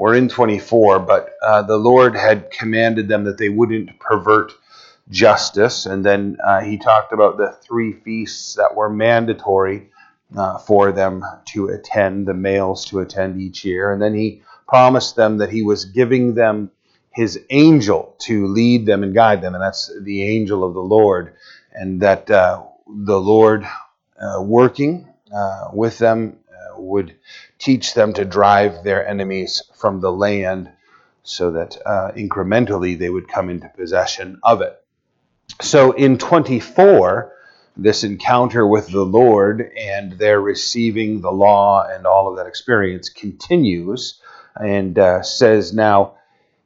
we're in 24, but uh, the Lord had commanded them that they wouldn't pervert justice. And then uh, he talked about the three feasts that were mandatory uh, for them to attend, the males to attend each year. And then he promised them that he was giving them his angel to lead them and guide them, and that's the angel of the Lord, and that uh, the Lord uh, working uh, with them would teach them to drive their enemies from the land so that uh, incrementally they would come into possession of it. So in 24, this encounter with the Lord and their receiving the law and all of that experience continues and uh, says, Now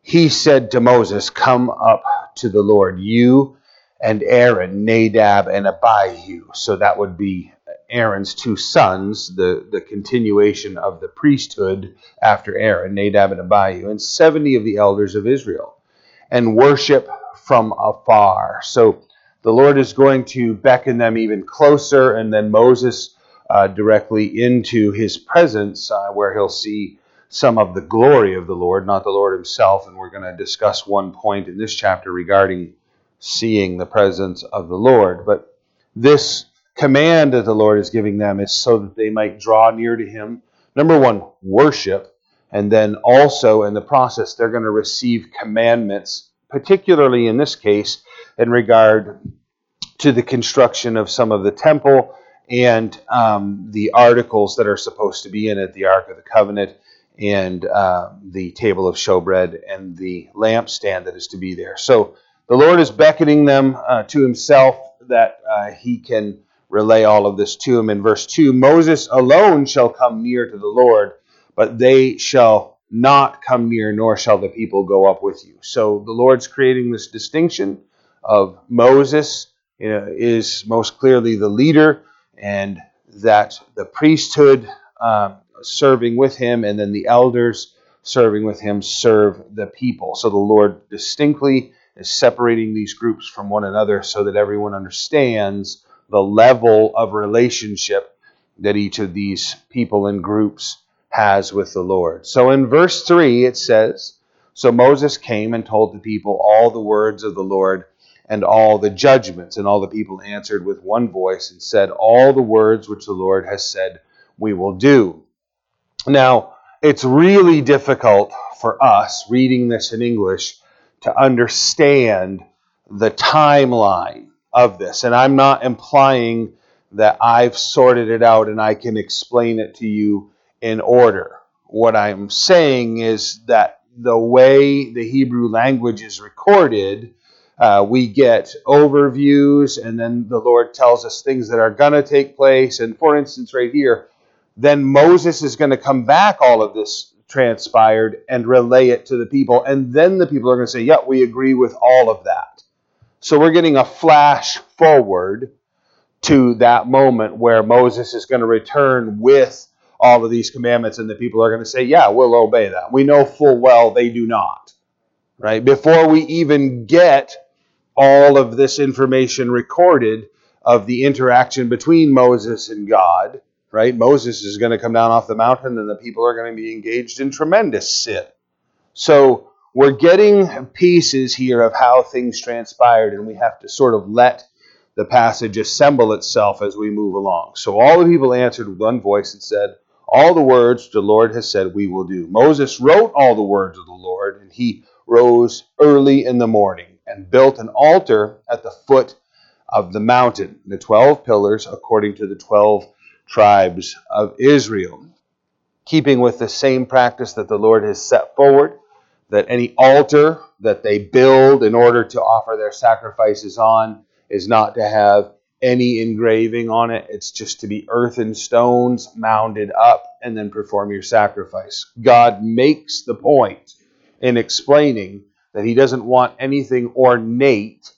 he said to Moses, Come up to the Lord, you and Aaron, Nadab and Abihu. So that would be Aaron's two sons, the, the continuation of the priesthood after Aaron, Nadab and Abihu, and 70 of the elders of Israel, and worship from afar. So the Lord is going to beckon them even closer, and then Moses uh, directly into his presence, uh, where he'll see some of the glory of the Lord, not the Lord himself. And we're going to discuss one point in this chapter regarding seeing the presence of the Lord. But this command that the Lord is giving them is so that they might draw near to him. Number one, worship. And then also in the process, they're going to receive commandments, particularly in this case, in regard to the construction of some of the temple and um, the articles that are supposed to be in it the Ark of the Covenant and uh, the table of showbread and the lampstand that is to be there. So the Lord is beckoning them uh, to himself that uh, he can relay all of this to him. In verse 2 Moses alone shall come near to the Lord, but they shall not come near, nor shall the people go up with you. So the Lord's creating this distinction of Moses you know, is most clearly the leader, and that the priesthood um, serving with him, and then the elders serving with him serve the people. So the Lord distinctly is separating these groups from one another so that everyone understands the level of relationship that each of these people and groups has with the Lord. So in verse 3, it says So Moses came and told the people all the words of the Lord and all the judgments. And all the people answered with one voice and said, All the words which the Lord has said, we will do. Now, it's really difficult for us reading this in English to understand the timeline of this. And I'm not implying that I've sorted it out and I can explain it to you in order. What I'm saying is that the way the Hebrew language is recorded, uh, we get overviews, and then the Lord tells us things that are going to take place. And for instance, right here, then Moses is going to come back, all of this transpired, and relay it to the people. And then the people are going to say, Yeah, we agree with all of that. So we're getting a flash forward to that moment where Moses is going to return with all of these commandments, and the people are going to say, Yeah, we'll obey that. We know full well they do not. Right? Before we even get all of this information recorded of the interaction between Moses and God, right? Moses is going to come down off the mountain and the people are going to be engaged in tremendous sin. So we're getting pieces here of how things transpired, and we have to sort of let the passage assemble itself as we move along. So all the people answered with one voice and said, All the words the Lord has said we will do. Moses wrote all the words of the Lord, and he rose early in the morning and built an altar at the foot of the mountain, the twelve pillars according to the twelve tribes of Israel, keeping with the same practice that the Lord has set forward, that any altar that they build in order to offer their sacrifices on is not to have any engraving on it. It's just to be earthen stones mounded up and then perform your sacrifice. God makes the point in explaining that He doesn't want anything ornate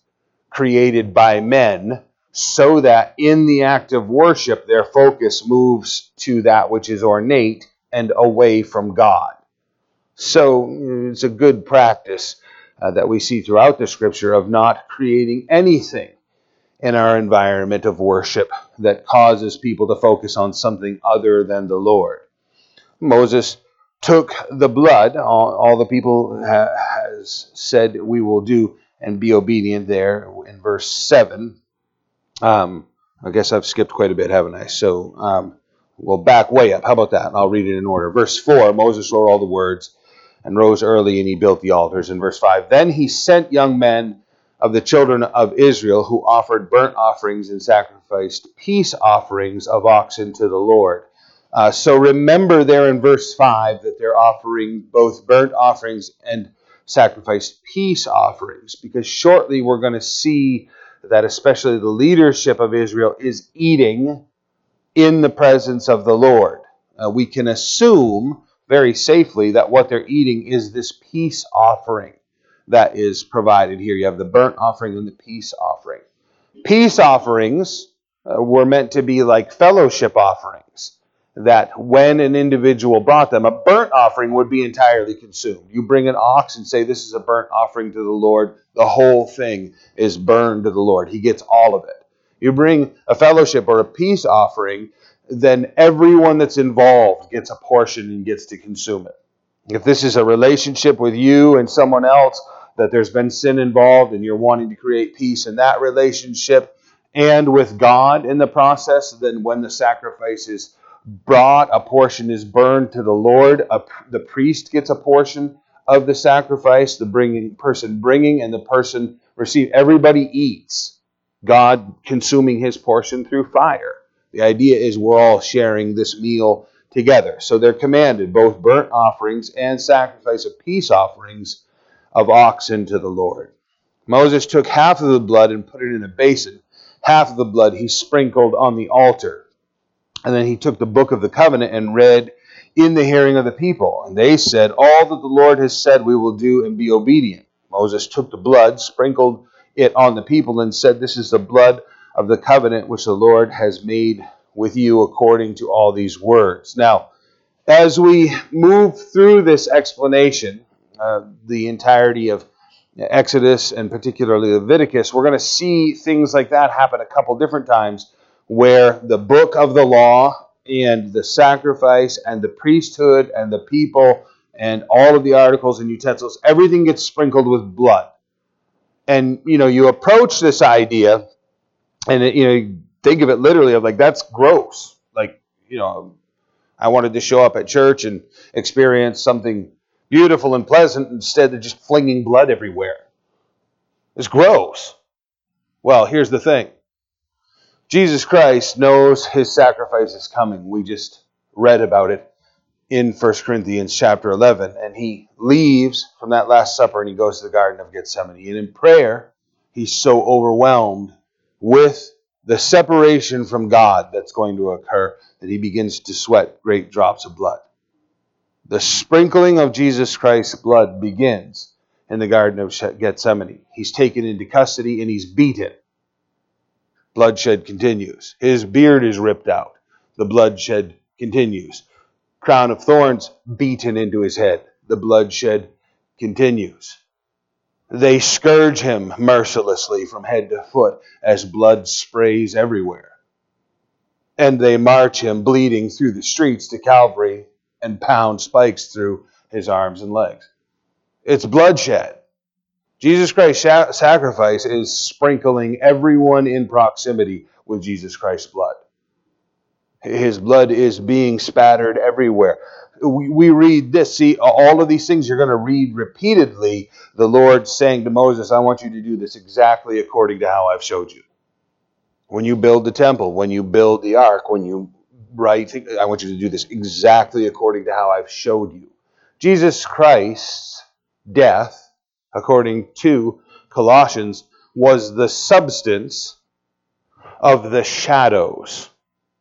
created by men so that in the act of worship, their focus moves to that which is ornate and away from God. So it's a good practice uh, that we see throughout the scripture of not creating anything in our environment of worship that causes people to focus on something other than the Lord. Moses took the blood, all, all the people ha, has said we will do and be obedient there in verse 7. Um, I guess I've skipped quite a bit, haven't I? So um, we'll back way up. How about that? I'll read it in order. Verse 4 Moses wrote all the words and rose early, and he built the altars. In verse 5 Then he sent young men of the children of Israel who offered burnt offerings and sacrificed peace offerings of oxen to the Lord. Uh, so remember there in verse 5 that they're offering both burnt offerings and sacrificed peace offerings, because shortly we're going to see that especially the leadership of Israel is eating in the presence of the Lord. Uh, we can assume very safely that what they're eating is this peace offering that is provided here. You have the burnt offering and the peace offering. Peace offerings uh, were meant to be like fellowship offerings that when an individual brought them, a burnt offering would be entirely consumed. You bring an ox and say, This is a burnt offering to the Lord, the whole thing is burned to the Lord. He gets all of it. You bring a fellowship or a peace offering, then everyone that's involved gets a portion and gets to consume it. If this is a relationship with you and someone else, that there's been sin involved and you're wanting to create peace in that relationship and with God in the process, then when the sacrifice is brought, a portion is burned to the Lord. A, the priest gets a portion of the sacrifice, the bringing person bringing and the person receive. Everybody eats. God consuming his portion through fire. The idea is we're all sharing this meal together. So they're commanded both burnt offerings and sacrifice of peace offerings of oxen to the Lord. Moses took half of the blood and put it in a basin. Half of the blood he sprinkled on the altar. And then he took the book of the covenant and read in the hearing of the people. And they said, All that the Lord has said we will do and be obedient. Moses took the blood, sprinkled it on the people, and said, This is the blood of the covenant which the Lord has made with you according to all these words. Now, as we move through this explanation, uh, the entirety of Exodus and particularly Leviticus, we're going to see things like that happen a couple different times where the book of the law and the sacrifice and the priesthood and the people and all of the articles and utensils, everything gets sprinkled with blood. And you know, you approach this idea, and it, you know, think of it literally of like that's gross. Like you know, I wanted to show up at church and experience something beautiful and pleasant instead of just flinging blood everywhere. It's gross. Well, here's the thing Jesus Christ knows his sacrifice is coming. We just read about it in 1 Corinthians chapter 11. And he leaves from that Last Supper and he goes to the Garden of Gethsemane. And in prayer, he's so overwhelmed with the separation from God that's going to occur that he begins to sweat great drops of blood. The sprinkling of Jesus Christ's blood begins in the Garden of Gethsemane. He's taken into custody and he's beaten. Bloodshed continues. His beard is ripped out. The bloodshed continues. Crown of thorns beaten into his head. The bloodshed continues. They scourge him mercilessly from head to foot as blood sprays everywhere. And they march him bleeding through the streets to Calvary and pound spikes through his arms and legs. It's bloodshed. Jesus Christ's sacrifice is sprinkling everyone in proximity with Jesus Christ's blood. His blood is being spattered everywhere. We, read this. See, all of these things you're going to read repeatedly. The Lord saying to Moses, I want you to do this exactly according to how I've showed you. When you build the temple, when you build the ark, when you write, I want you to do this exactly according to how I've showed you. Jesus Christ's death, according to Colossians, was the substance of the shadows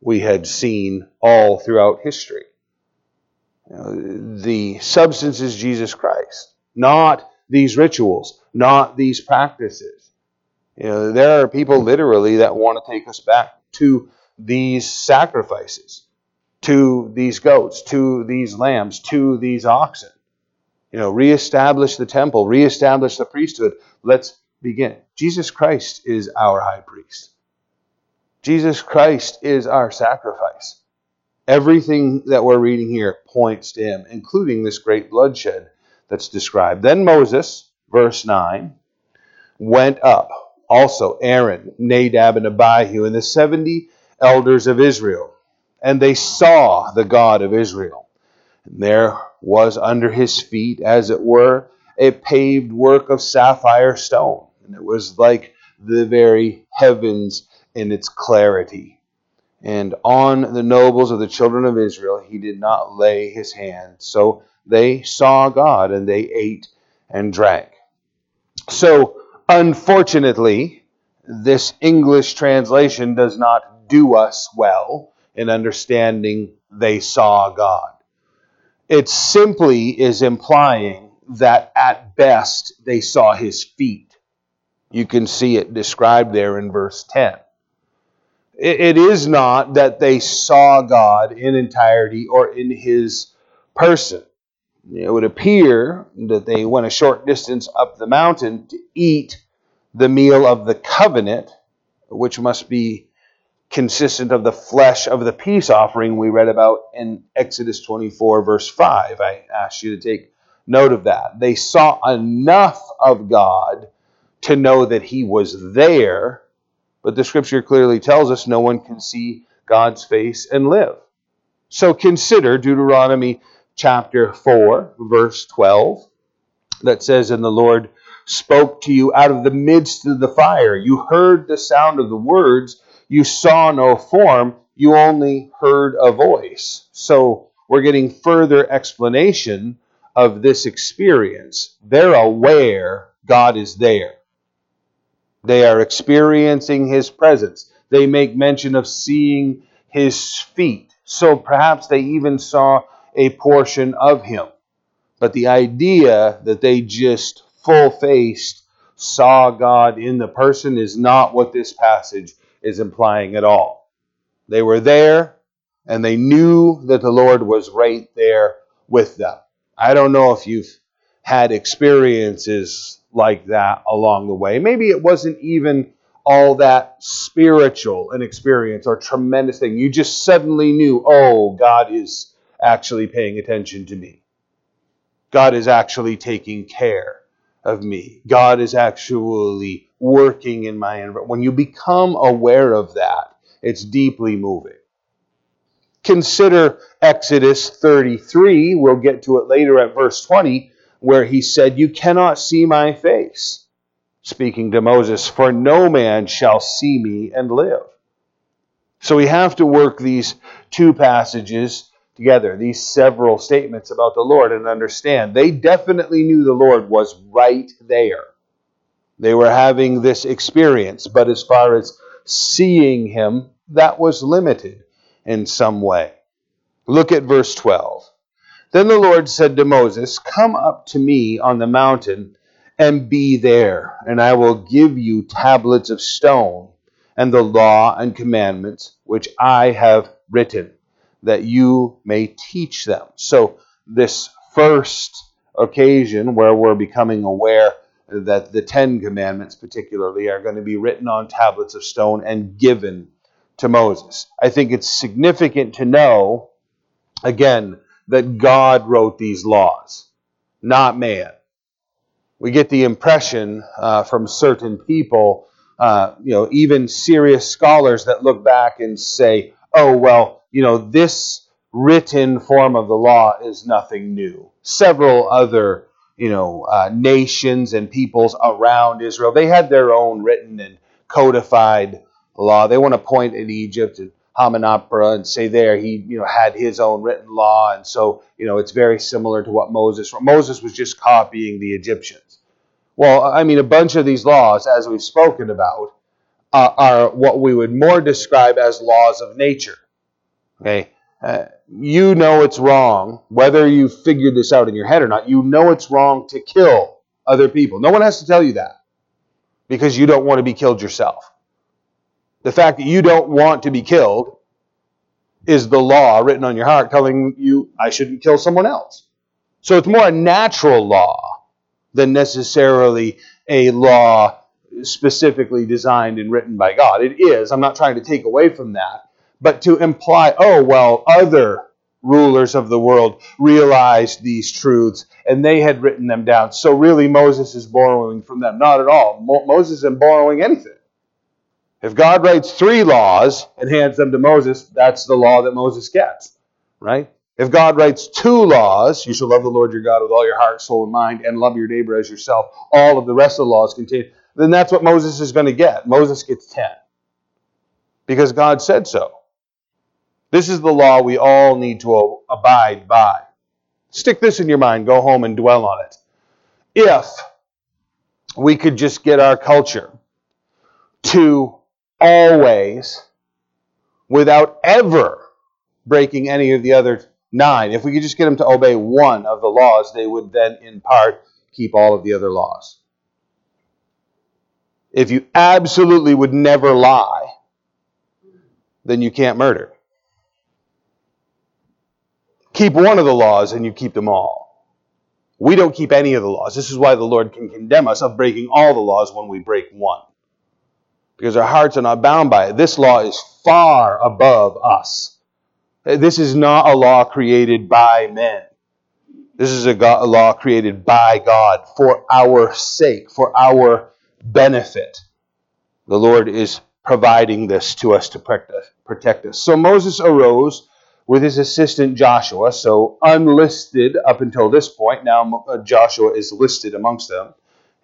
we had seen all throughout history. The substance is Jesus Christ, not these rituals, not these practices. You know, there are people literally that want to take us back to these sacrifices, to these goats, to these lambs, to these oxen. You know, reestablish the temple, reestablish the priesthood. Let's begin. Jesus Christ is our high priest. Jesus Christ is our sacrifice. Everything that we're reading here points to him, including this great bloodshed that's described. Then Moses, verse 9, went up, also Aaron, Nadab, and Abihu, and the 70 elders of Israel, and they saw the God of Israel. And there was under his feet, as it were, a paved work of sapphire stone, and it was like the very heavens in its clarity. And on the nobles of the children of Israel he did not lay his hand. So they saw God and they ate and drank. So, unfortunately, this English translation does not do us well in understanding they saw God. It simply is implying that at best they saw his feet. You can see it described there in verse 10. It is not that they saw God in entirety or in his person. It would appear that they went a short distance up the mountain to eat the meal of the covenant, which must be consistent of the flesh of the peace offering we read about in Exodus 24, verse 5. I ask you to take note of that. They saw enough of God to know that he was there but the scripture clearly tells us no one can see God's face and live. So consider Deuteronomy chapter 4, verse 12, that says, And the Lord spoke to you out of the midst of the fire. You heard the sound of the words, you saw no form, you only heard a voice. So we're getting further explanation of this experience. They're aware God is there. They are experiencing his presence. They make mention of seeing his feet. So perhaps they even saw a portion of him. But the idea that they just full faced saw God in the person is not what this passage is implying at all. They were there and they knew that the Lord was right there with them. I don't know if you've had experiences like that along the way. Maybe it wasn't even all that spiritual an experience or tremendous thing. You just suddenly knew, oh, God is actually paying attention to me. God is actually taking care of me. God is actually working in my environment. When you become aware of that, it's deeply moving. Consider Exodus 33. We'll get to it later at verse 20 where he said, You cannot see my face, speaking to Moses, for no man shall see me and live. So we have to work these two passages together, these several statements about the Lord, and understand they definitely knew the Lord was right there. They were having this experience, but as far as seeing him, that was limited in some way. Look at verse 12. Then the Lord said to Moses, Come up to me on the mountain and be there, and I will give you tablets of stone and the law and commandments which I have written, that you may teach them. So, this first occasion where we're becoming aware that the Ten Commandments, particularly, are going to be written on tablets of stone and given to Moses. I think it's significant to know, again, that God wrote these laws, not man. We get the impression uh, from certain people, uh, you know, even serious scholars that look back and say, oh, well, you know, this written form of the law is nothing new. Several other, you know, uh, nations and peoples around Israel, they had their own written and codified law. They want to point at Egypt and Hammurabi and say there he you know had his own written law and so you know it's very similar to what Moses. Moses was just copying the Egyptians. Well, I mean a bunch of these laws as we've spoken about uh, are what we would more describe as laws of nature. Okay? Uh, you know it's wrong whether you figured this out in your head or not. You know it's wrong to kill other people. No one has to tell you that because you don't want to be killed yourself. The fact that you don't want to be killed is the law written on your heart telling you, I shouldn't kill someone else. So it's more a natural law than necessarily a law specifically designed and written by God. It is. I'm not trying to take away from that. but to imply, oh, well, other rulers of the world realized these truths and they had written them down. So really, Moses is borrowing from them. Not at all. Mo- Moses isn't borrowing anything. If God writes three laws and hands them to Moses, that's the law that Moses gets, right? If God writes two laws, you shall love the Lord your God with all your heart, soul, and mind, and love your neighbor as yourself, all of the rest of the laws contain, then that's what Moses is going to get. Moses gets 10 because God said so. This is the law we all need to abide by. Stick this in your mind, go home and dwell on it. If we could just get our culture to always, without ever breaking any of the other nine, if we could just get them to obey one of the laws, they would then, in part, keep all of the other laws. If you absolutely would never lie, then you can't murder. Keep one of the laws and you keep them all. We don't keep any of the laws. This is why the Lord can condemn us of breaking all the laws when we break one. Because our hearts are not bound by it. This law is far above us. This is not a law created by men. This is a, God, a law created by God for our sake, for our benefit. The Lord is providing this to us to protect us. So Moses arose with his assistant Joshua, so unlisted up until this point. Now uh, Joshua is listed amongst them.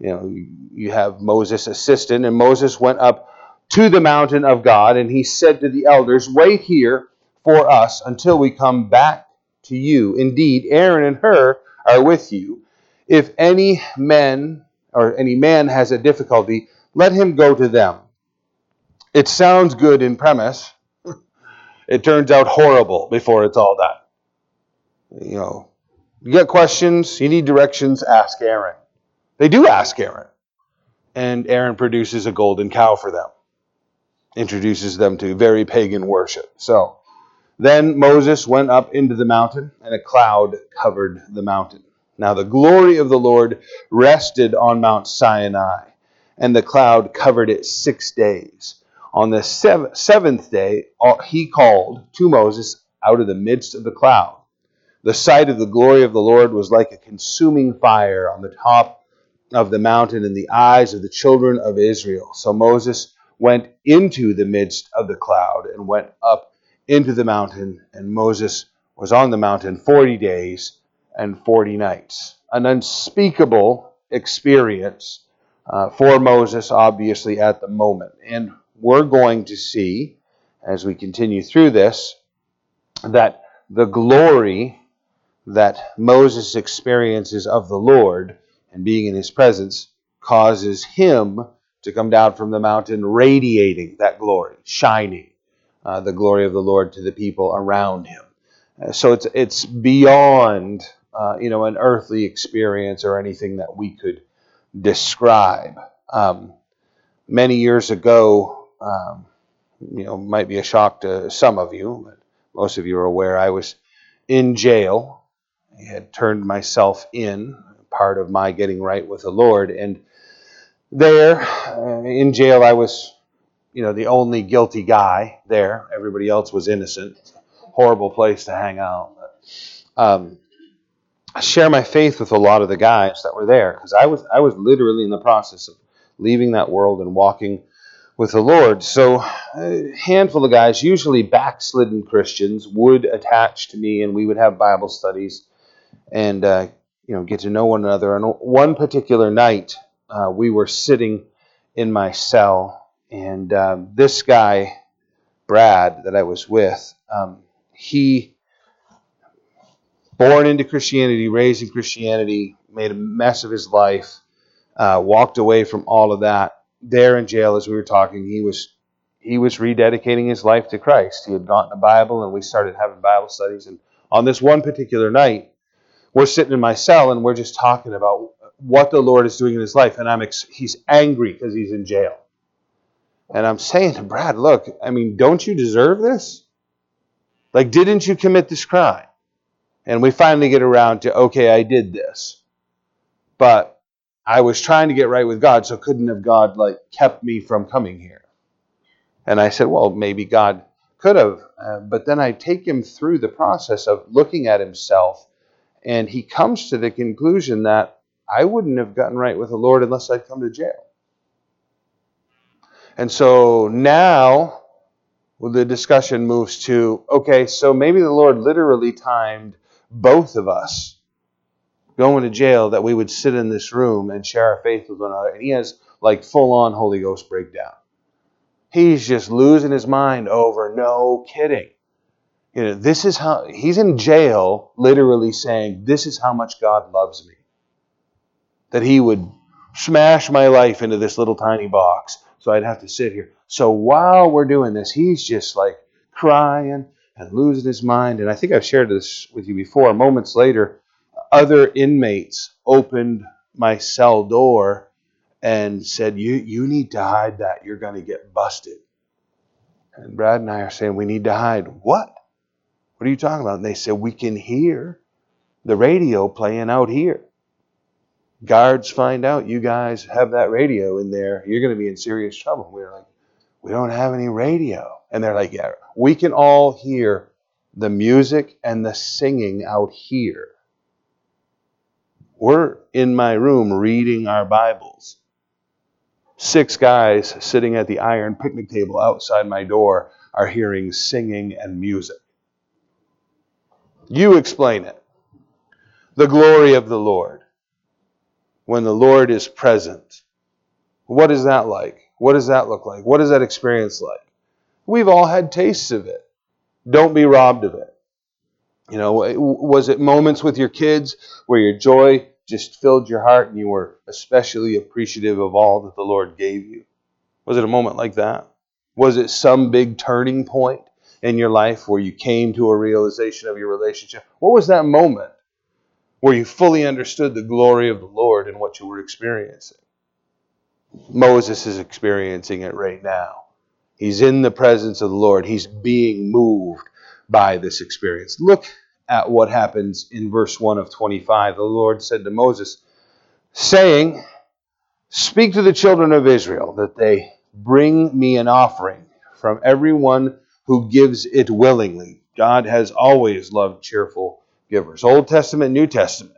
You know, you have Moses' assistant, and Moses went up to the mountain of God, and he said to the elders, Wait here for us until we come back to you. Indeed, Aaron and Hur are with you. If any men or any man has a difficulty, let him go to them. It sounds good in premise, it turns out horrible before it's all done. You know, you got questions, you need directions, ask Aaron. They do ask Aaron. And Aaron produces a golden cow for them, introduces them to very pagan worship. So then Moses went up into the mountain, and a cloud covered the mountain. Now the glory of the Lord rested on Mount Sinai, and the cloud covered it six days. On the seventh day, he called to Moses out of the midst of the cloud. The sight of the glory of the Lord was like a consuming fire on the top of the mountain in the eyes of the children of Israel. So Moses went into the midst of the cloud and went up into the mountain, and Moses was on the mountain 40 days and 40 nights. An unspeakable experience uh, for Moses, obviously, at the moment. And we're going to see, as we continue through this, that the glory that Moses experiences of the Lord and being in his presence causes him to come down from the mountain radiating that glory, shining uh, the glory of the Lord to the people around him. Uh, so it's it's beyond uh, you know an earthly experience or anything that we could describe. Um, many years ago, um, you know, might be a shock to some of you, but most of you are aware I was in jail. I had turned myself in, part of my getting right with the Lord. And there, uh, in jail, I was, you know, the only guilty guy there. Everybody else was innocent. horrible place to hang out. Um, I share my faith with a lot of the guys that were there because I was I was literally in the process of leaving that world and walking with the Lord. So a handful of guys, usually backslidden Christians, would attach to me, and we would have Bible studies and uh, you know get to know one another. And one particular night, uh, we were sitting in my cell, and um, this guy, Brad, that I was with, um, he born into Christianity, raised in Christianity, made a mess of his life, uh, walked away from all of that there in jail as we were talking, he was he was rededicating his life to Christ. He had gotten a Bible, and we started having Bible studies. And on this one particular night, we're sitting in my cell, and we're just talking about what the Lord is doing in his life. And I'm ex- he's angry because he's in jail. And I'm saying to Brad, look, I mean, don't you deserve this? Like, didn't you commit this crime? And we finally get around to, okay, I did this. But I was trying to get right with God, so couldn't have God like kept me from coming here? And I said, well, maybe God could have. Uh, but then I take him through the process of looking at himself, and he comes to the conclusion that I wouldn't have gotten right with the Lord unless I'd come to jail. And so now well, the discussion moves to okay, so maybe the Lord literally timed both of us going to jail that we would sit in this room and share our faith with one another. And he has like full on Holy Ghost breakdown. He's just losing his mind over no kidding. You know, this is how he's in jail, literally saying, This is how much God loves me. That he would smash my life into this little tiny box so I'd have to sit here. So while we're doing this, he's just like crying and losing his mind. And I think I've shared this with you before. Moments later, other inmates opened my cell door and said, You, you need to hide that. You're going to get busted. And Brad and I are saying, We need to hide. What? What are you talking about? And they said, We can hear the radio playing out here. Guards find out you guys have that radio in there. You're going to be in serious trouble. We're like, We don't have any radio. And they're like, Yeah, we can all hear the music and the singing out here. We're in my room reading our Bibles Six guys sitting at the iron picnic table outside my door are hearing singing and music. You explain it. The glory of the Lord. When the Lord is present. What is that like? What does that look like? What is that experience like? We've all had tastes of it. Don't be robbed of it. You know, was it moments with your kids where your joy just filled your heart and you were especially appreciative of all that the Lord gave you? Was it a moment like that? Was it some big turning point in your life where you came to a realization of your relationship? What was that moment where you fully understood the glory of the Lord and what you were experiencing? Moses is experiencing it right now. He's in the presence of the Lord. He's being moved by this experience. Look at what happens in verse 1 of 25. The Lord said to Moses, saying, Speak to the children of Israel that they bring me an offering from everyone who gives it willingly. God has always loved cheerful givers. Old Testament, New Testament.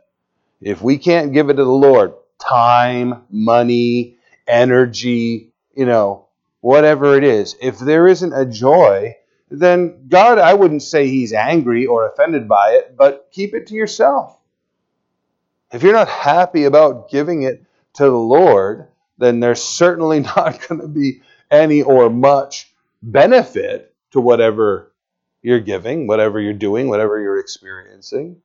If we can't give it to the Lord, time, money, energy, you know, whatever it is, if there isn't a joy then God, I wouldn't say he's angry or offended by it, but keep it to yourself. If you're not happy about giving it to the Lord, then there's certainly not going to be any or much benefit to whatever you're giving, whatever you're doing, whatever you're experiencing.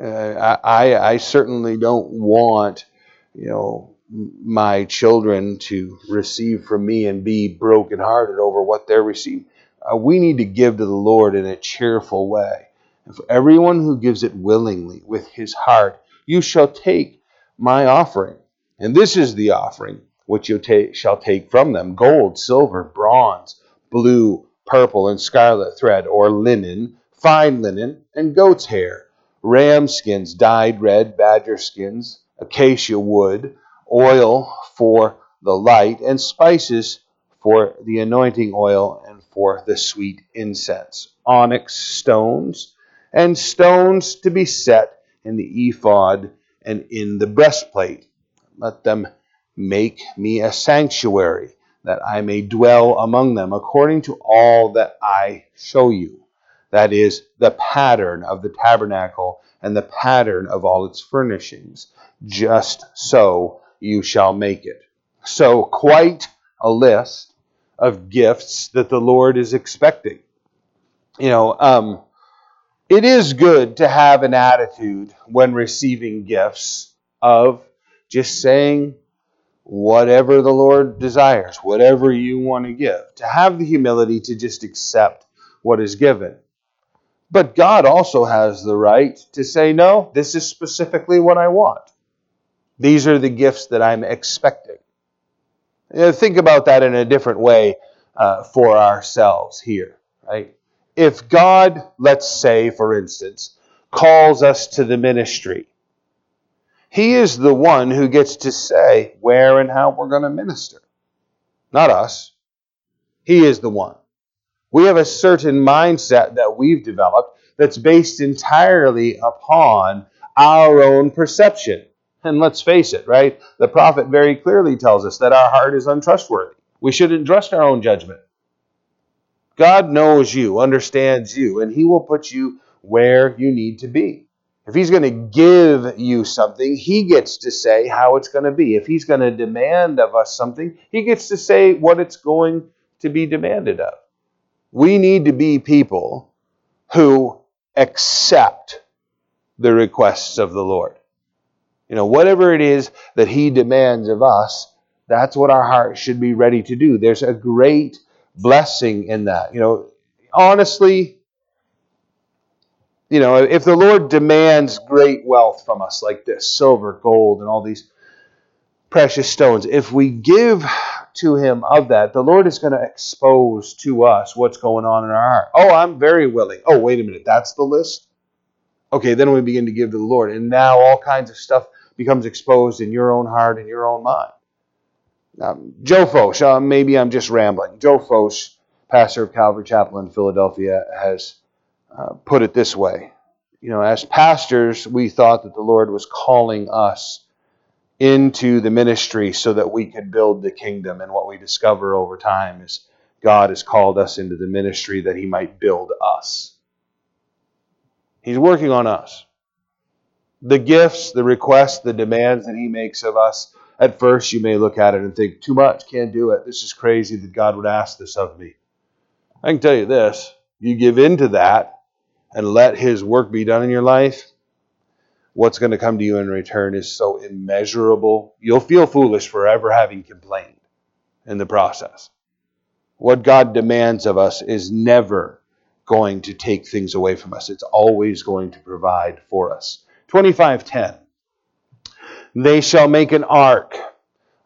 Uh, I, I certainly don't want, you know, my children to receive from me and be brokenhearted over what they're receiving uh, we need to give to the Lord in a cheerful way. For everyone who gives it willingly with his heart, you shall take my offering. And this is the offering which you ta- shall take from them gold, silver, bronze, blue, purple, and scarlet thread, or linen, fine linen, and goat's hair, ram skins dyed red, badger skins, acacia wood, oil for the light, and spices for the anointing oil and for the sweet incense, onyx stones, and stones to be set in the ephod and in the breastplate. Let them make me a sanctuary, that I may dwell among them, according to all that I show you. That is, the pattern of the tabernacle and the pattern of all its furnishings. Just so you shall make it. So, quite a list of gifts that the Lord is expecting. You know, um, it is good to have an attitude when receiving gifts of just saying whatever the Lord desires, whatever you want to give, to have the humility to just accept what is given. But God also has the right to say, no, this is specifically what I want. These are the gifts that I'm expecting. Think about that in a different way uh, for ourselves here, right? If God, let's say, for instance, calls us to the ministry, He is the one who gets to say where and how we're going to minister, not us. He is the one. We have a certain mindset that we've developed that's based entirely upon our own perception. And let's face it, right? The prophet very clearly tells us that our heart is untrustworthy. We shouldn't trust our own judgment. God knows you, understands you, and He will put you where you need to be. If He's going to give you something, He gets to say how it's going to be. If He's going to demand of us something, He gets to say what it's going to be demanded of. We need to be people who accept the requests of the Lord. You know, whatever it is that He demands of us, that's what our heart should be ready to do. There's a great blessing in that. You know, honestly, you know, if the Lord demands great wealth from us like this silver, gold, and all these precious stones, if we give to Him of that, the Lord is going to expose to us what's going on in our heart. Oh, I'm very willing. Oh, wait a minute, that's the list? Okay, then we begin to give to the Lord. And now all kinds of stuff becomes exposed in your own heart and your own mind. Um, Joe Focht, uh, maybe I'm just rambling. Joe Focht, pastor of Calvary Chapel in Philadelphia, has uh, put it this way. You know, as pastors, we thought that the Lord was calling us into the ministry so that we could build the kingdom. And what we discover over time is God has called us into the ministry that He might build us. He's working on us. The gifts, the requests, the demands that He makes of us at first, you may look at it and think, too much, can't do it. This is crazy that God would ask this of me. I can tell you this you give in to that and let His work be done in your life, what's going to come to you in return is so immeasurable. You'll feel foolish for ever having complained in the process. What God demands of us is never going to take things away from us, it's always going to provide for us. 2510. They shall make an ark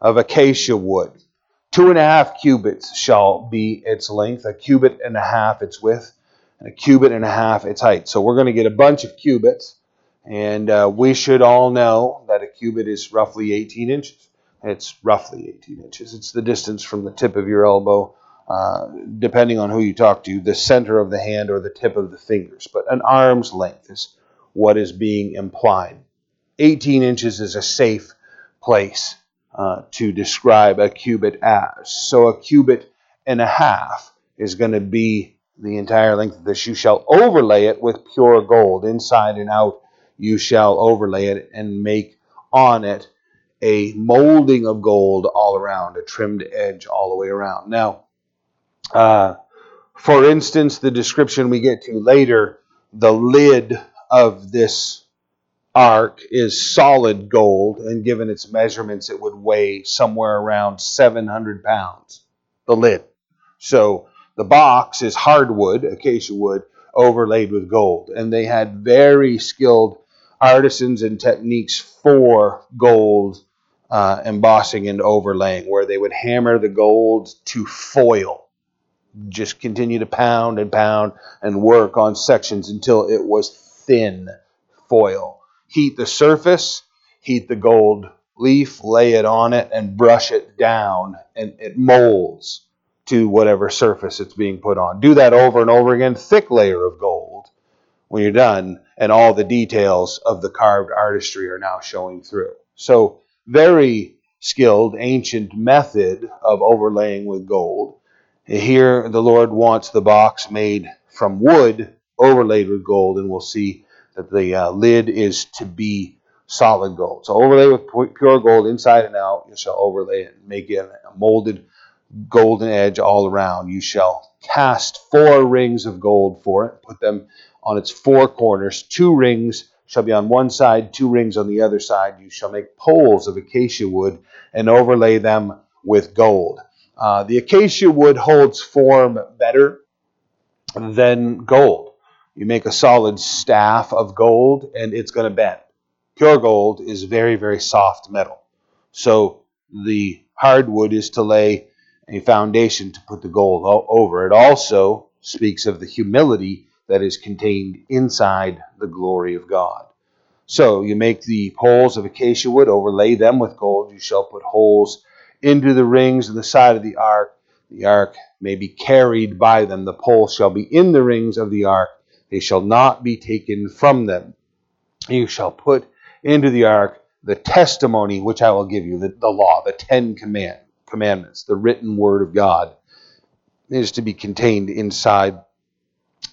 of acacia wood. Two and a half cubits shall be its length, a cubit and a half its width, and a cubit and a half its height. So we're going to get a bunch of cubits, and uh, we should all know that a cubit is roughly 18 inches. It's roughly 18 inches. It's the distance from the tip of your elbow, uh, depending on who you talk to, the center of the hand or the tip of the fingers. But an arm's length is what is being implied. 18 inches is a safe place uh, to describe a cubit as. So a cubit and a half is going to be the entire length of this. You shall overlay it with pure gold, inside and out. You shall overlay it and make on it a molding of gold all around, a trimmed edge all the way around. Now, uh, for instance, the description we get to later, the lid of this ark is solid gold, and given its measurements, it would weigh somewhere around 700 pounds, the lid. So the box is hardwood, acacia wood, overlaid with gold. And they had very skilled artisans and techniques for gold uh, embossing and overlaying, where they would hammer the gold to foil. Just continue to pound and pound and work on sections until it was thin foil heat the surface, heat the gold leaf, lay it on it, and brush it down, and it molds to whatever surface it's being put on. Do that over and over again, thick layer of gold when you're done, and all the details of the carved artistry are now showing through. So, very skilled ancient method of overlaying with gold. Here, the Lord wants the box made from wood overlaid with gold, and we'll see that the uh, lid is to be solid gold. So overlay with pure gold inside and out. You shall overlay it and make it a molded golden edge all around. You shall cast four rings of gold for it, put them on its four corners. Two rings shall be on one side, two rings on the other side. You shall make poles of acacia wood and overlay them with gold. Uh, the acacia wood holds form better than gold. You make a solid staff of gold and it's going to bend. Pure gold is very, very soft metal. So the hardwood is to lay a foundation to put the gold over. It also speaks of the humility that is contained inside the glory of God. So you make the poles of acacia wood, overlay them with gold. You shall put holes into the rings in the side of the ark the ark may be carried by them. The poles shall be in the rings of the ark, they shall not be taken from them. You shall put into the ark the testimony which I will give you, the, the law, the Ten command, Commandments, the written word of God, is to be contained inside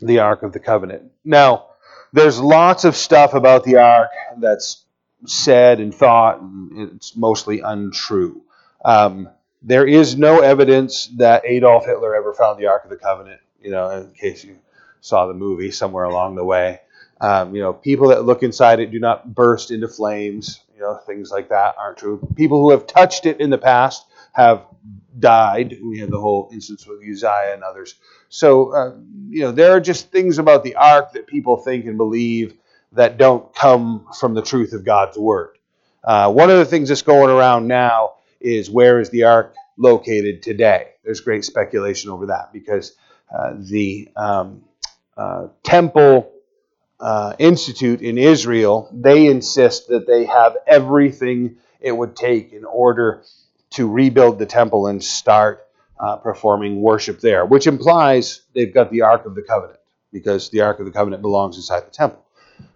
the Ark of the Covenant. Now, there's lots of stuff about the Ark that's said and thought, and it's mostly untrue. Um, there is no evidence that Adolf Hitler ever found the Ark of the Covenant, you know, in case you saw the movie somewhere along the way. Um, you know, people that look inside it do not burst into flames. You know, things like that aren't true. People who have touched it in the past have died. We had the whole instance with Uzziah and others. So, uh, you know, there are just things about the ark that people think and believe that don't come from the truth of God's word. Uh, one of the things that's going around now is where is the ark located today? There's great speculation over that because uh, the um, uh, temple uh, institute in Israel, they insist that they have everything it would take in order to rebuild the temple and start uh, performing worship there, which implies they've got the Ark of the Covenant because the Ark of the Covenant belongs inside the temple.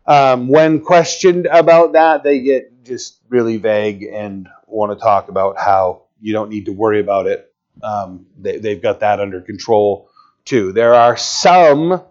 Um, when questioned about that, they get just really vague and want to talk about how you don't need to worry about it. Um, they, they've got that under control too. There are some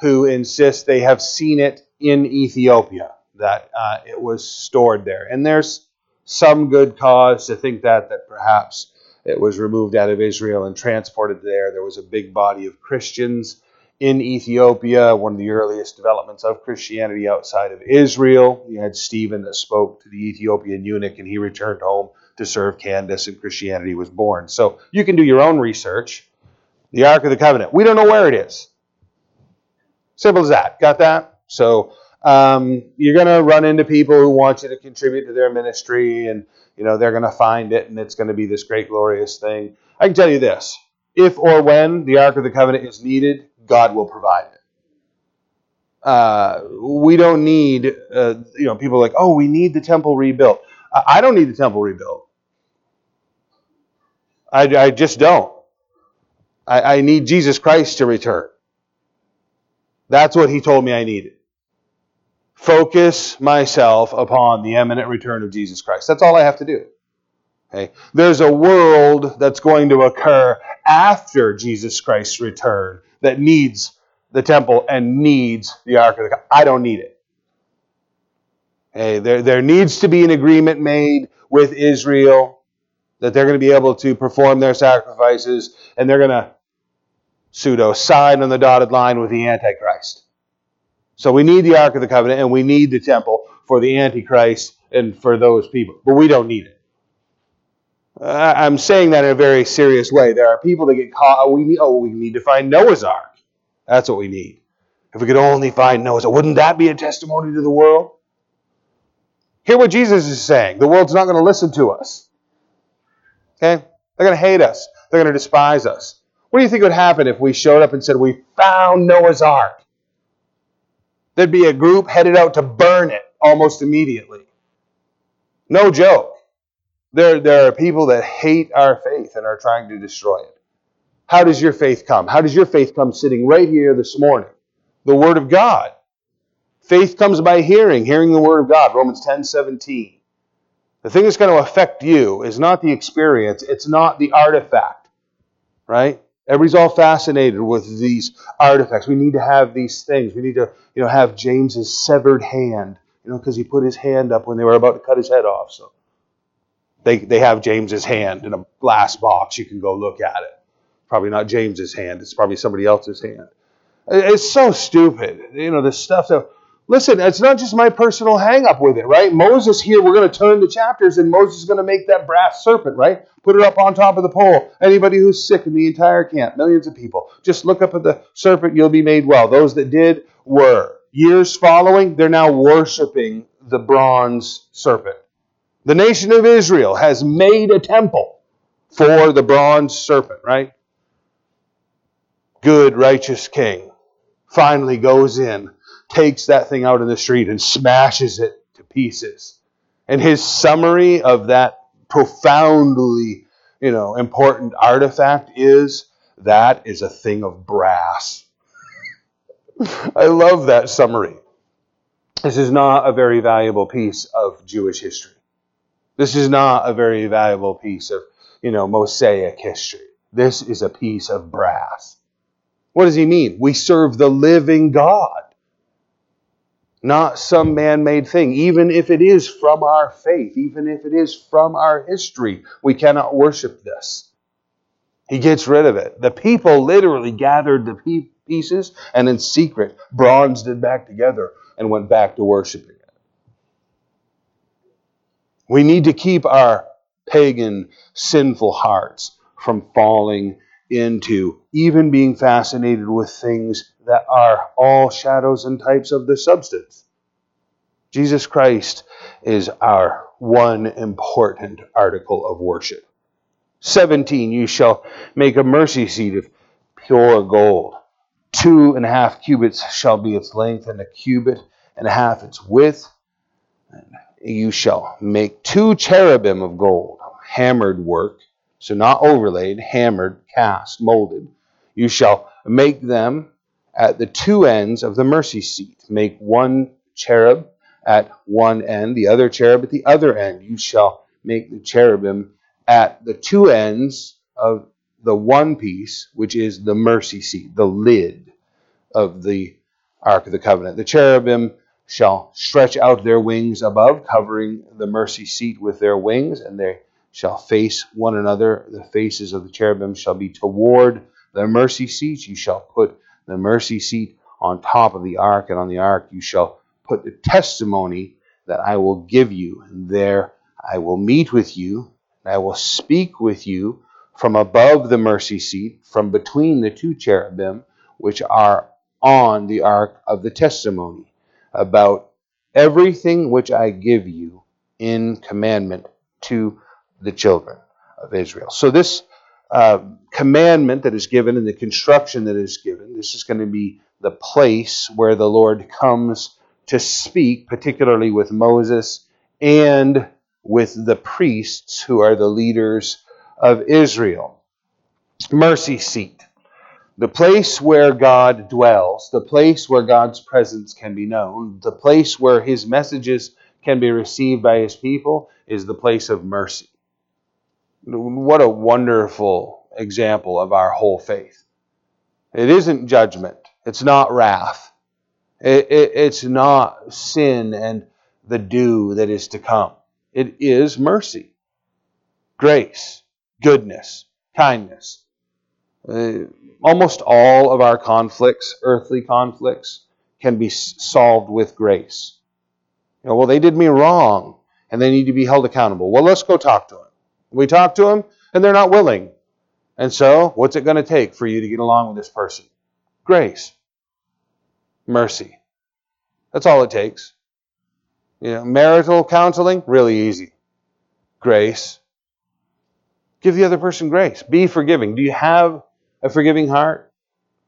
who insist they have seen it in Ethiopia, that uh, it was stored there. And there's some good cause to think that, that perhaps it was removed out of Israel and transported there. There was a big body of Christians in Ethiopia, one of the earliest developments of Christianity outside of Israel. You had Stephen that spoke to the Ethiopian eunuch, and he returned home to serve Candace, and Christianity was born. So you can do your own research. The Ark of the Covenant. We don't know where it is. Simple as that. Got that? So um, you're going to run into people who want you to contribute to their ministry, and you know they're going to find it, and it's going to be this great, glorious thing. I can tell you this: if or when the Ark of the Covenant is needed, God will provide it. Uh, we don't need, uh, you know, people like, oh, we need the temple rebuilt. I don't need the temple rebuilt. I, I just don't. I, I need Jesus Christ to return. That's what he told me I needed. Focus myself upon the imminent return of Jesus Christ. That's all I have to do. Okay? There's a world that's going to occur after Jesus Christ's return that needs the temple and needs the Ark of the Covenant. I don't need it. Okay? There, there needs to be an agreement made with Israel that they're going to be able to perform their sacrifices and they're going to pseudo sign on the dotted line with the Antichrist. So we need the Ark of the Covenant and we need the temple for the Antichrist and for those people. But we don't need it. I'm saying that in a very serious way. There are people that get caught. Oh, we need, oh, we need to find Noah's Ark. That's what we need. If we could only find Noah's Ark, wouldn't that be a testimony to the world? Hear what Jesus is saying. The world's not going to listen to us. Okay? They're going to hate us. They're going to despise us. What do you think would happen if we showed up and said, We found Noah's Ark? There'd be a group headed out to burn it almost immediately. No joke. There, there are people that hate our faith and are trying to destroy it. How does your faith come? How does your faith come sitting right here this morning? The Word of God. Faith comes by hearing, hearing the Word of God, Romans 10 17. The thing that's going to affect you is not the experience, it's not the artifact, right? Everybody's all fascinated with these artifacts. We need to have these things. We need to, you know, have James's severed hand, you know, because he put his hand up when they were about to cut his head off. So they they have James's hand in a glass box. You can go look at it. Probably not James's hand. It's probably somebody else's hand. It's so stupid. You know, this stuff that Listen, it's not just my personal hang up with it, right? Moses here, we're going to turn the chapters and Moses is going to make that brass serpent, right? Put it up on top of the pole. Anybody who's sick in the entire camp, millions of people, just look up at the serpent, you'll be made well. Those that did were. Years following, they're now worshiping the bronze serpent. The nation of Israel has made a temple for the bronze serpent, right? Good, righteous king finally goes in takes that thing out in the street and smashes it to pieces. And his summary of that profoundly, you know, important artifact is that is a thing of brass. I love that summary. This is not a very valuable piece of Jewish history. This is not a very valuable piece of, you know, Mosaic history. This is a piece of brass. What does he mean? We serve the living God, not some man made thing. Even if it is from our faith, even if it is from our history, we cannot worship this. He gets rid of it. The people literally gathered the pieces and in secret bronzed it back together and went back to worshiping it. We need to keep our pagan, sinful hearts from falling into even being fascinated with things that are all shadows and types of the substance. Jesus Christ is our one important article of worship. 17, you shall make a mercy seat of pure gold. Two and a half cubits shall be its length, and a cubit and a half its width. And you shall make two cherubim of gold, hammered work, so not overlaid, hammered, cast, molded. You shall make them at the two ends of the mercy seat. Make one cherub at one end, the other cherub at the other end. You shall make the cherubim at the two ends of the one piece, which is the mercy seat, the lid of the Ark of the Covenant. The cherubim shall stretch out their wings above, covering the mercy seat with their wings, and they shall face one another. The faces of the cherubim shall be toward the mercy seat. You shall put the mercy seat on top of the ark, and on the ark you shall put the testimony that I will give you. And there I will meet with you, and I will speak with you from above the mercy seat, from between the two cherubim, which are on the ark of the testimony about everything which I give you in commandment to the children of Israel. So, this uh, commandment that is given and the construction that is given, this is going to be the place where the Lord comes to speak, particularly with Moses and with the priests who are the leaders of Israel. Mercy seat the place where God dwells, the place where God's presence can be known, the place where his messages can be received by his people is the place of mercy. What a wonderful example of our whole faith. It isn't judgment, it's not wrath, it, it, it's not sin and the due that is to come. It is mercy, grace, goodness, kindness. Uh, almost all of our conflicts, earthly conflicts, can be solved with grace. You know, well, they did me wrong and they need to be held accountable. Well, let's go talk to them. We talk to them and they're not willing. And so, what's it going to take for you to get along with this person? Grace, mercy. That's all it takes. You know, marital counseling, really easy. Grace. Give the other person grace. Be forgiving. Do you have a forgiving heart?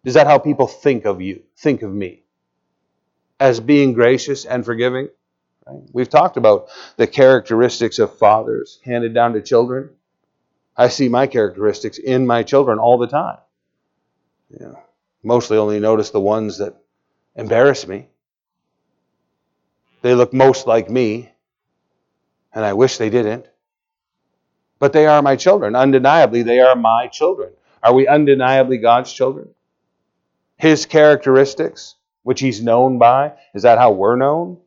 Is that how people think of you, think of me? As being gracious and forgiving? Right? We've talked about the characteristics of fathers handed down to children. I see my characteristics in my children all the time. Mostly only notice the ones that embarrass me. They look most like me, and I wish they didn't. But they are my children. Undeniably, they are my children. Are we undeniably God's children? His characteristics, which He's known by, is that how we're known?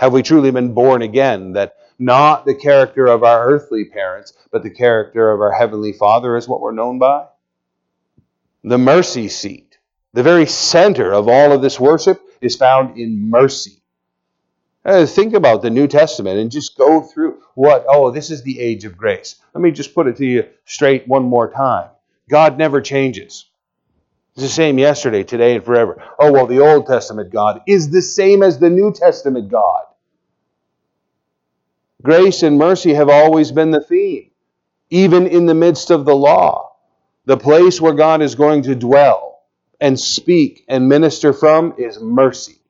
Have we truly been born again? That not the character of our earthly parents, but the character of our Heavenly Father is what we're known by? The mercy seat, the very center of all of this worship, is found in mercy. Uh, think about the New Testament and just go through what, oh, this is the age of grace. Let me just put it to you straight one more time. God never changes. It's the same yesterday, today, and forever. Oh, well, the Old Testament God is the same as the New Testament God. Grace and mercy have always been the theme, even in the midst of the law. The place where God is going to dwell and speak and minister from is mercy.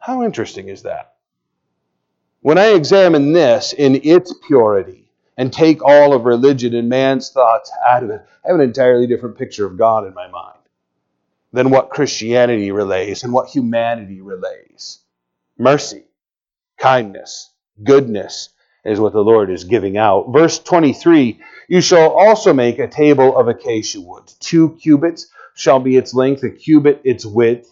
How interesting is that? When I examine this in its purity and take all of religion and man's thoughts out of it, I have an entirely different picture of God in my mind than what Christianity relays and what humanity relays. Mercy, kindness, goodness is what the Lord is giving out. Verse 23 You shall also make a table of acacia wood. Two cubits shall be its length, a cubit its width,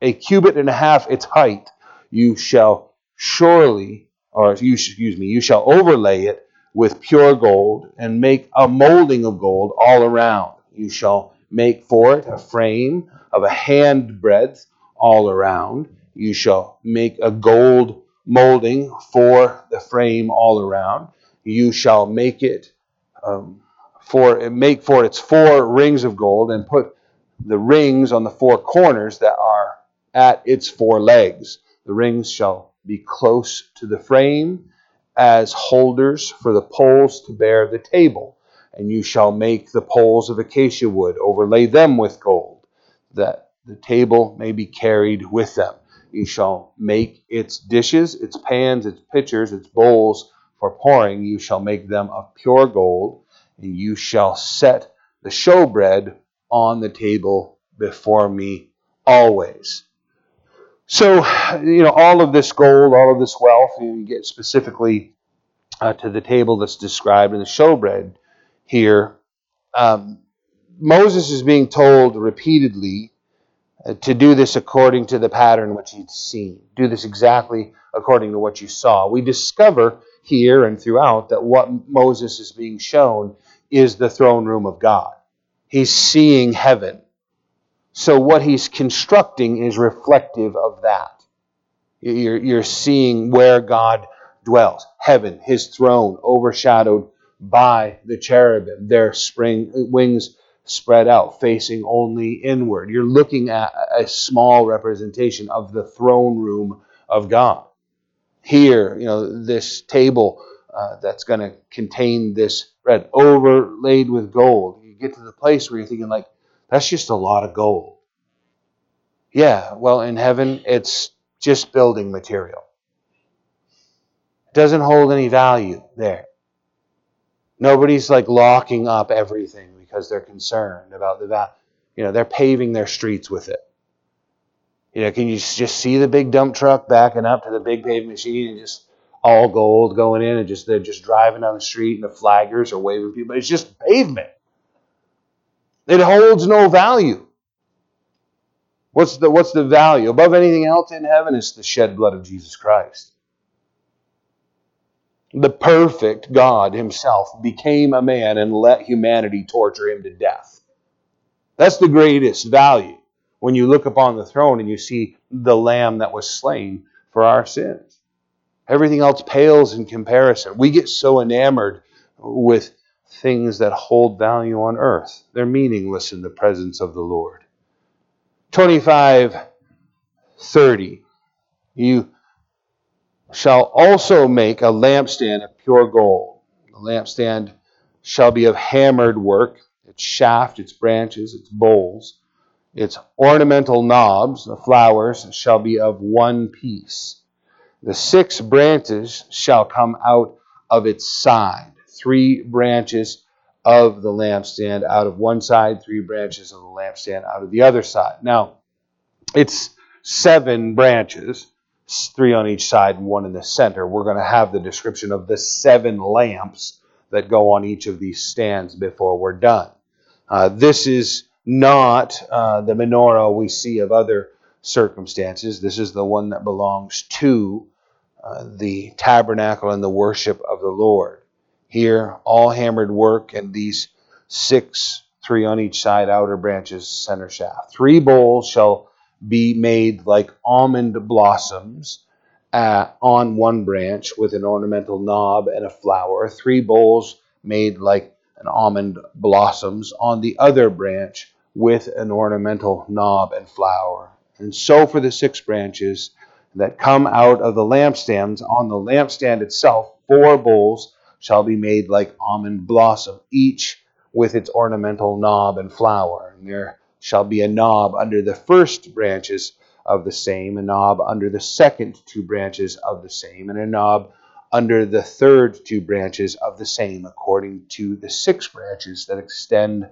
a cubit and a half its height. You shall surely, or you excuse me, you shall overlay it with pure gold and make a molding of gold all around. You shall make for it a frame of a hand breadth all around. You shall make a gold molding for the frame all around. You shall make it um, for make for its four rings of gold and put the rings on the four corners that are at its four legs. The rings shall be close to the frame as holders for the poles to bear the table. And you shall make the poles of acacia wood, overlay them with gold, that the table may be carried with them. You shall make its dishes, its pans, its pitchers, its bowls for pouring. You shall make them of pure gold, and you shall set the showbread on the table before me always. So, you know, all of this gold, all of this wealth, you get specifically uh, to the table that's described in the showbread here. Um, Moses is being told repeatedly Uh, to do this according to the pattern which he'd seen. Do this exactly according to what you saw. We discover here and throughout that what Moses is being shown is the throne room of God. He's seeing heaven. So what he's constructing is reflective of that. You're, you're seeing where God dwells. Heaven, his throne, overshadowed by the cherubim, their spring wings spread out, facing only inward. You're looking at a small representation of the throne room of God. Here, you know, this table uh, that's going to contain this bread overlaid with gold. You get to the place where you're thinking, like, that's just a lot of gold. Yeah, well, in heaven, it's just building material. It doesn't hold any value there. Nobody's like locking up everything because they're concerned about the value. You know, they're paving their streets with it. You know, can you just see the big dump truck backing up to the big paving machine and just all gold going in and just they're just driving down the street and the flaggers are waving people. It's just pavement. It holds no value. What's the what's the value? Above anything else in heaven is the shed blood of Jesus Christ. The perfect God himself became a man and let humanity torture him to death. That's the greatest value when you look upon the throne and you see the lamb that was slain for our sins. Everything else pales in comparison. We get so enamored with things that hold value on earth. They're meaningless in the presence of the Lord. 25 30. You shall also make a lampstand of pure gold. The lampstand shall be of hammered work, its shaft, its branches, its bowls, its ornamental knobs, the flowers, shall be of one piece. The six branches shall come out of its side, three branches of the lampstand out of one side, three branches of the lampstand out of the other side. Now, it's seven branches, three on each side and one in the center. We're going to have the description of the seven lamps that go on each of these stands before we're done. Uh, this is not uh, the menorah we see of other circumstances. This is the one that belongs to uh, the tabernacle and the worship of the Lord. Here, all hammered work and these six, three on each side, outer branches, center shaft. Three bowls shall be made like almond blossoms uh, on one branch with an ornamental knob and a flower. Three bowls made like an almond blossoms on the other branch with an ornamental knob and flower. And so for the six branches that come out of the lampstands on the lampstand itself, four bowls shall be made like almond blossom, each with its ornamental knob and flower. And there shall be a knob under the first branches of the same, a knob under the second two branches of the same, and a knob under the third two branches of the same, according to the six branches that extend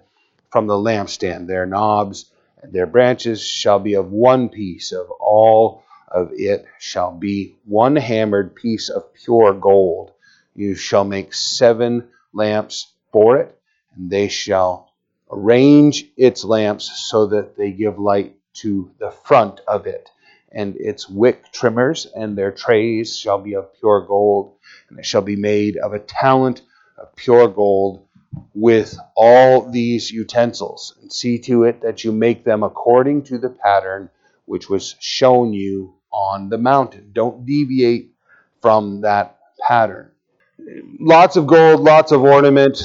from the lampstand. Their knobs and their branches shall be of one piece, of all of it shall be one hammered piece of pure gold. You shall make seven lamps for it, and they shall arrange its lamps so that they give light to the front of it. And its wick trimmers and their trays shall be of pure gold, and it shall be made of a talent of pure gold with all these utensils. And see to it that you make them according to the pattern which was shown you on the mountain. Don't deviate from that pattern. Lots of gold, lots of ornament,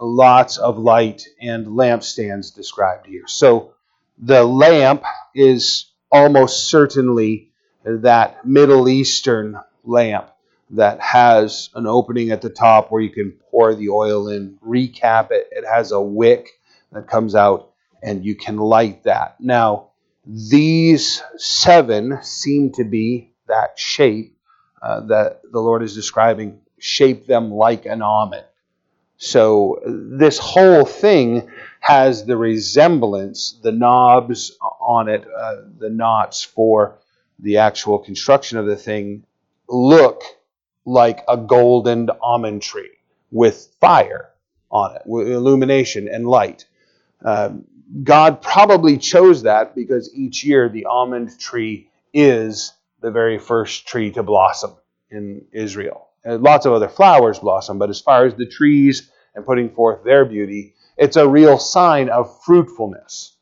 lots of light, and lampstands described here. So the lamp is almost certainly that Middle Eastern lamp that has an opening at the top where you can pour the oil in, recap it. It has a wick that comes out, and you can light that. Now, these seven seem to be that shape uh, that the Lord is describing, shape them like an almond. So this whole thing has the resemblance, the knobs on it, uh, the knots for the actual construction of the thing look like a golden almond tree with fire on it, with illumination and light. Um, God probably chose that because each year the almond tree is the very first tree to blossom in Israel. Lots of other flowers blossom, but as far as the trees and putting forth their beauty, it's a real sign of fruitfulness.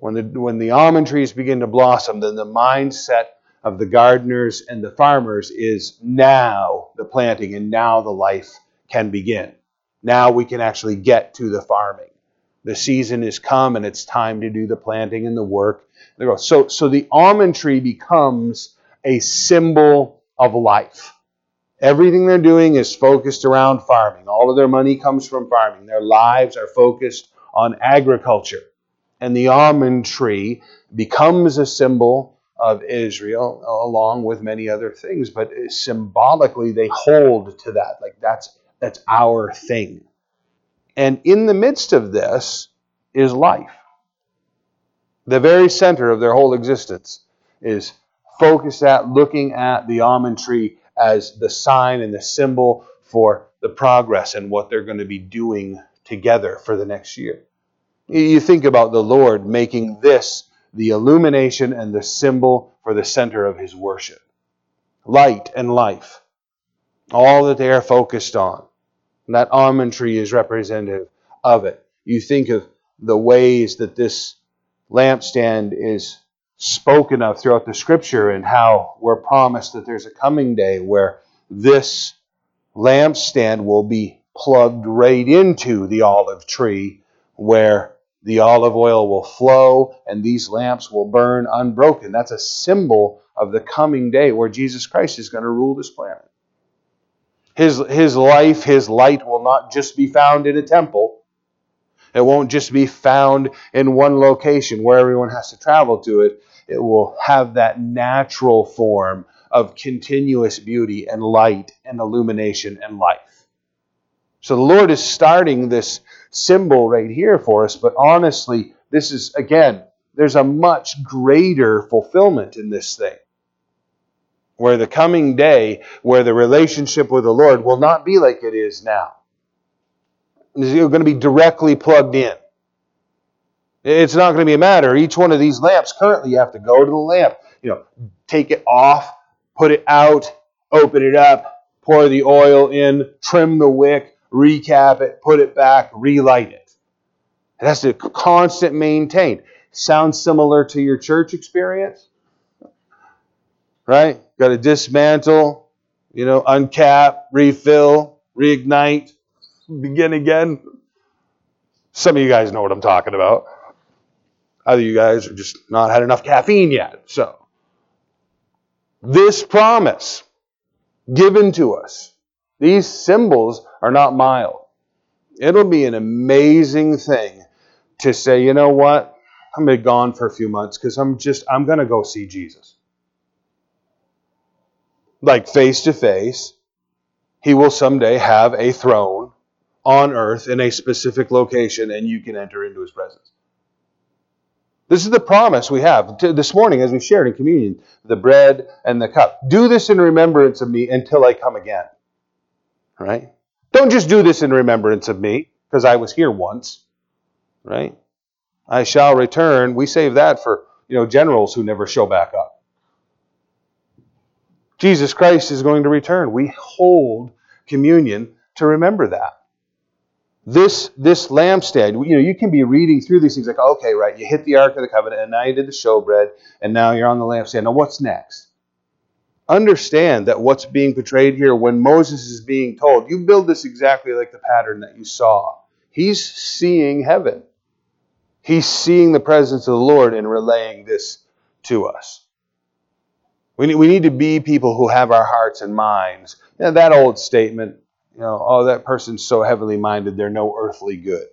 When the, when the almond trees begin to blossom, then the mindset of the gardeners and the farmers is now the planting and now the life can begin. Now we can actually get to the farming. The season is come and it's time to do the planting and the work. So, so the almond tree becomes a symbol of life. Everything they're doing is focused around farming. All of their money comes from farming. Their lives are focused on agriculture. And the almond tree becomes a symbol of Israel along with many other things, but symbolically they hold to that. Like that's that's our thing. And in the midst of this is life. The very center of their whole existence is focused at looking at the almond tree as the sign and the symbol for the progress and what they're going to be doing together for the next year. You think about the Lord making this the illumination and the symbol for the center of his worship. Light and life. All that they are focused on. And that almond tree is representative of it. You think of the ways that this lampstand is spoken of throughout the scripture and how we're promised that there's a coming day where this lampstand will be plugged right into the olive tree where the olive oil will flow and these lamps will burn unbroken. That's a symbol of the coming day where Jesus Christ is going to rule this planet. His, his life, his light will not just be found in a temple. It won't just be found in one location where everyone has to travel to it. It will have that natural form of continuous beauty and light and illumination and life. So the Lord is starting this symbol right here for us, but honestly, this is, again, there's a much greater fulfillment in this thing. Where the coming day, where the relationship with the Lord will not be like it is now. It's going to be directly plugged in. It's not going to be a matter. Each one of these lamps, currently, you have to go to the lamp, you know, take it off, put it out, open it up, pour the oil in, trim the wick, recap it, put it back, relight it. It has to constant maintain. Sounds similar to your church experience? Right? Got to dismantle, you know, uncap, refill, reignite, begin again. Some of you guys know what I'm talking about. Other you guys are just not had enough caffeine yet. So, this promise given to us, these symbols are not mild. It'll be an amazing thing to say, you know what? I'm gonna be gone for a few months because I'm just I'm gonna go see Jesus. Like face to face, He will someday have a throne on earth in a specific location, and you can enter into his presence. This is the promise we have. This morning, as we shared in communion, the bread and the cup. Do this in remembrance of me until I come again. Right? Don't just do this in remembrance of me, because I was here once. Right? I shall return. We save that for you know generals who never show back up. Jesus Christ is going to return. We hold communion to remember that. This this lampstand, you know, you can be reading through these things like, okay, right, you hit the Ark of the Covenant, and now you did the showbread, and now you're on the lampstand. Now what's next? Understand that what's being portrayed here when Moses is being told, you build this exactly like the pattern that you saw. He's seeing heaven. He's seeing the presence of the Lord and relaying this to us. We need, we need to be people who have our hearts and minds. You know, that old statement, you know, oh, that person's so heavenly minded, they're no earthly good.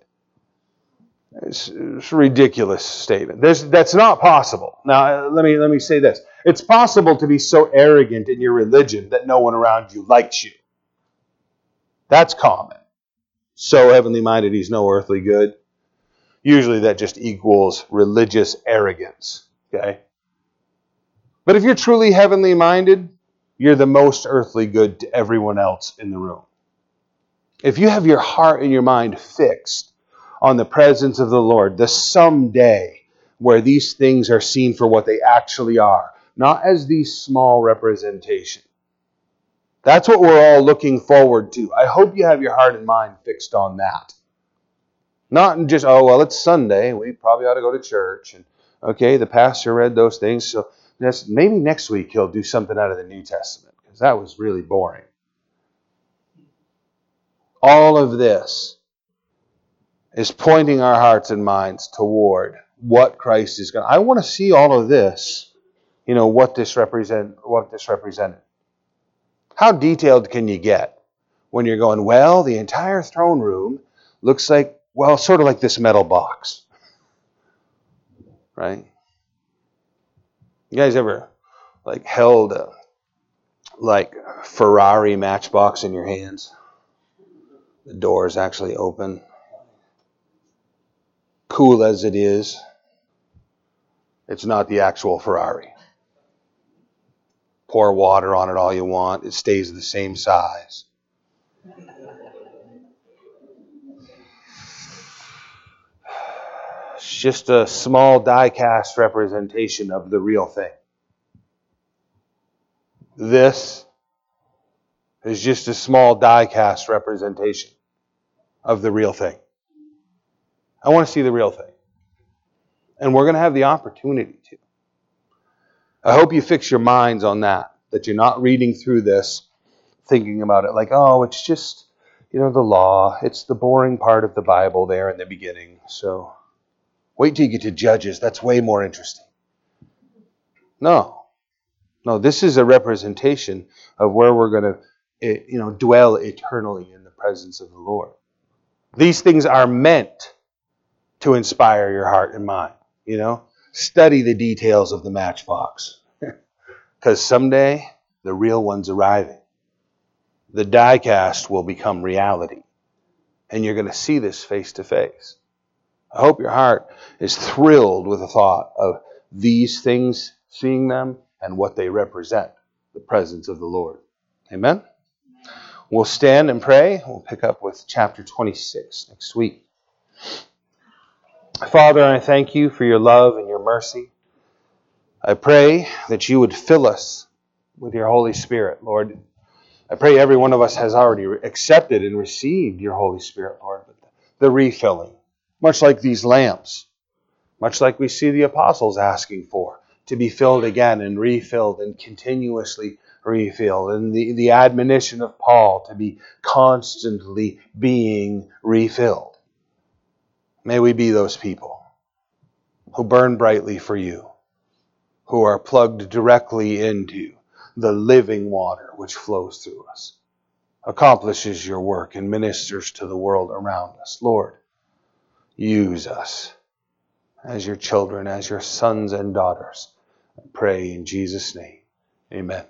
It's, it's a ridiculous statement. There's, that's not possible. Now, let me, let me say this. It's possible to be so arrogant in your religion that no one around you likes you. That's common. So heavenly minded, he's no earthly good. Usually that just equals religious arrogance. Okay? But if you're truly heavenly minded, you're the most earthly good to everyone else in the room. If you have your heart and your mind fixed on the presence of the Lord, the someday where these things are seen for what they actually are, not as these small representation. That's what we're all looking forward to. I hope you have your heart and mind fixed on that. Not just, oh, well, it's Sunday. We probably ought to go to church. And, okay, the pastor read those things. So maybe next week he'll do something out of the New Testament because that was really boring. All of this is pointing our hearts and minds toward what Christ is going. I want to see all of this. You know what this represent. What this represented. How detailed can you get when you're going? Well, the entire throne room looks like well, sort of like this metal box, right? You guys ever like held a like Ferrari matchbox in your hands? The door is actually open. Cool as it is, it's not the actual Ferrari. Pour water on it all you want, it stays the same size. It's just a small die cast representation of the real thing. This is just a small die cast representation of the real thing. I want to see the real thing. And we're going to have the opportunity to. I hope you fix your minds on that, that you're not reading through this thinking about it like, oh, it's just, you know, the law. It's the boring part of the Bible there in the beginning. So Wait till you get to Judges. That's way more interesting. No. No, this is a representation of where we're going to eh, you know, dwell eternally in the presence of the Lord. These things are meant to inspire your heart and mind. You know, study the details of the matchbox because someday the real one's arriving. The diecast will become reality, and you're going to see this face to face. I hope your heart is thrilled with the thought of these things, seeing them, and what they represent the presence of the Lord. Amen? We'll stand and pray. We'll pick up with chapter 26 next week. Father, I thank you for your love and your mercy. I pray that you would fill us with your Holy Spirit, Lord. I pray every one of us has already accepted and received your Holy Spirit, Lord, the refilling much like these lamps, much like we see the apostles asking for to be filled again and refilled and continuously refilled, and the, the admonition of Paul to be constantly being refilled. May we be those people who burn brightly for you, who are plugged directly into the living water which flows through us, accomplishes your work, and ministers to the world around us. Lord, Use us as your children, as your sons and daughters. I pray in Jesus' name. Amen.